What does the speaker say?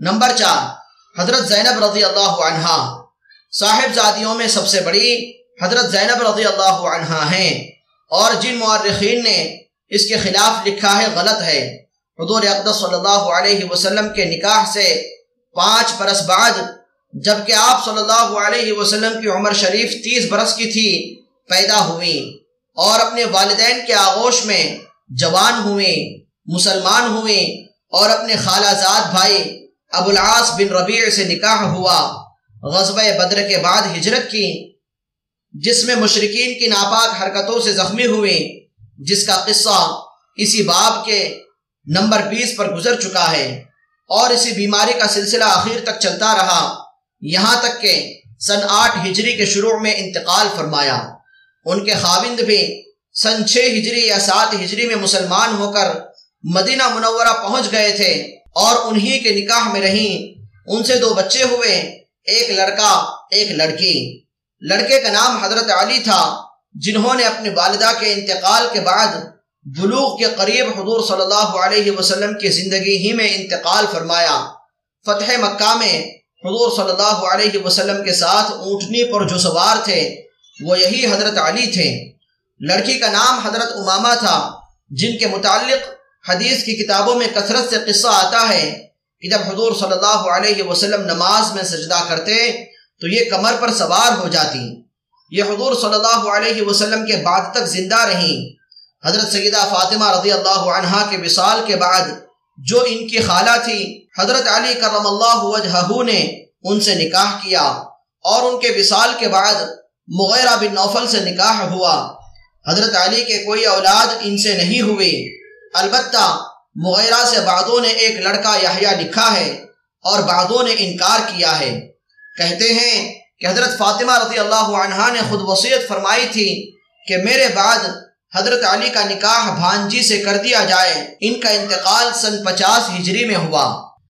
Number چار، حضرت زینب رضی اللہ عنہ صاحب زادیوں میں سب سے بڑی حضرت زینب رضی اللہ عنہ ہیں۔ اور جن معرخین نے اس کے خلاف لکھا ہے غلط ہے۔ حضور اقدس صلی اللہ علیہ وسلم کے نکاح سے پانچ برس بعد، جبکہ آپ صلی اللہ علیہ وسلم کی عمر شریف تیس برس کی تھی، پیدا ہوئی اور اپنے والدین کے آغوش میں جوان ہوئے مسلمان ہوئے اور اپنے خالہ زاد بھائی ابو العاص بن ربیع سے نکاح ہوا، غزوہ بدر کے بعد ہجرت کی، جس میں مشرقین کی ناپاک حرکتوں سے زخمی ہوئے جس کا قصہ اسی باب کے نمبر بیس پر گزر چکا ہے اور اسی بیماری کا سلسلہ آخر تک چلتا رہا، یہاں تک کہ سن آٹھ ہجری کے شروع میں انتقال فرمایا۔ ان کے خاوند بھی سن چھ ہجری یا سات ہجری میں مسلمان ہو کر مدینہ منورہ پہنچ گئے تھے۔ اور انہی کے نکاح میں رہیں۔ ان سے دو بچے ہوئے، ایک لڑکا، ایک لڑکی۔ لڑکے کا نام حضرت علی تھا، جنہوں نے اپنی والدہ کے انتقال کے بعد بلوغ کے قریب حضور صلی اللہ علیہ وسلم کی زندگی ہی میں انتقال فرمایا۔ فتح مکہ میں حضور صلی اللہ علیہ وسلم کے ساتھ اونٹنی پر جو سوار تھے، وہ یہی حضرت علی تھے۔ لڑکی کا نام حضرت امامہ تھا، جن کے متعلق حدیث کی کتابوں میں کثرت سے قصہ آتا ہے کہ جب حضور صلی اللہ علیہ وسلم نماز میں سجدہ کرتے تو یہ کمر پر سوار ہو جاتی۔ یہ حضور صلی اللہ علیہ وسلم کے بعد تک زندہ رہیں حضرت سیدہ فاطمہ رضی اللہ عنہ کے وصال کے بعد جو ان کی خالہ تھی، حضرت علی کرم اللہ وجہہ نے ان سے نکاح کیا اور ان کے وصال کے بعد مغیرہ بن نوفل سے نکاح ہوا۔ حضرت علی کے کوئی اولاد ان سے نہیں ہوئی۔ البتہ مغیرہ سے بعدوں نے ایک لڑکا یحییٰ لکھا ہے اور بعدوں نے انکار کیا ہے۔ کہتے ہیں کہ حضرت فاطمہ رضی اللہ عنہ نے خود وصیت فرمائی تھی کہ میرے بعد حضرت علی کا نکاح بھانجی سے کر دیا جائے۔ ان کا انتقال سن پچاس ہجری میں ہوا۔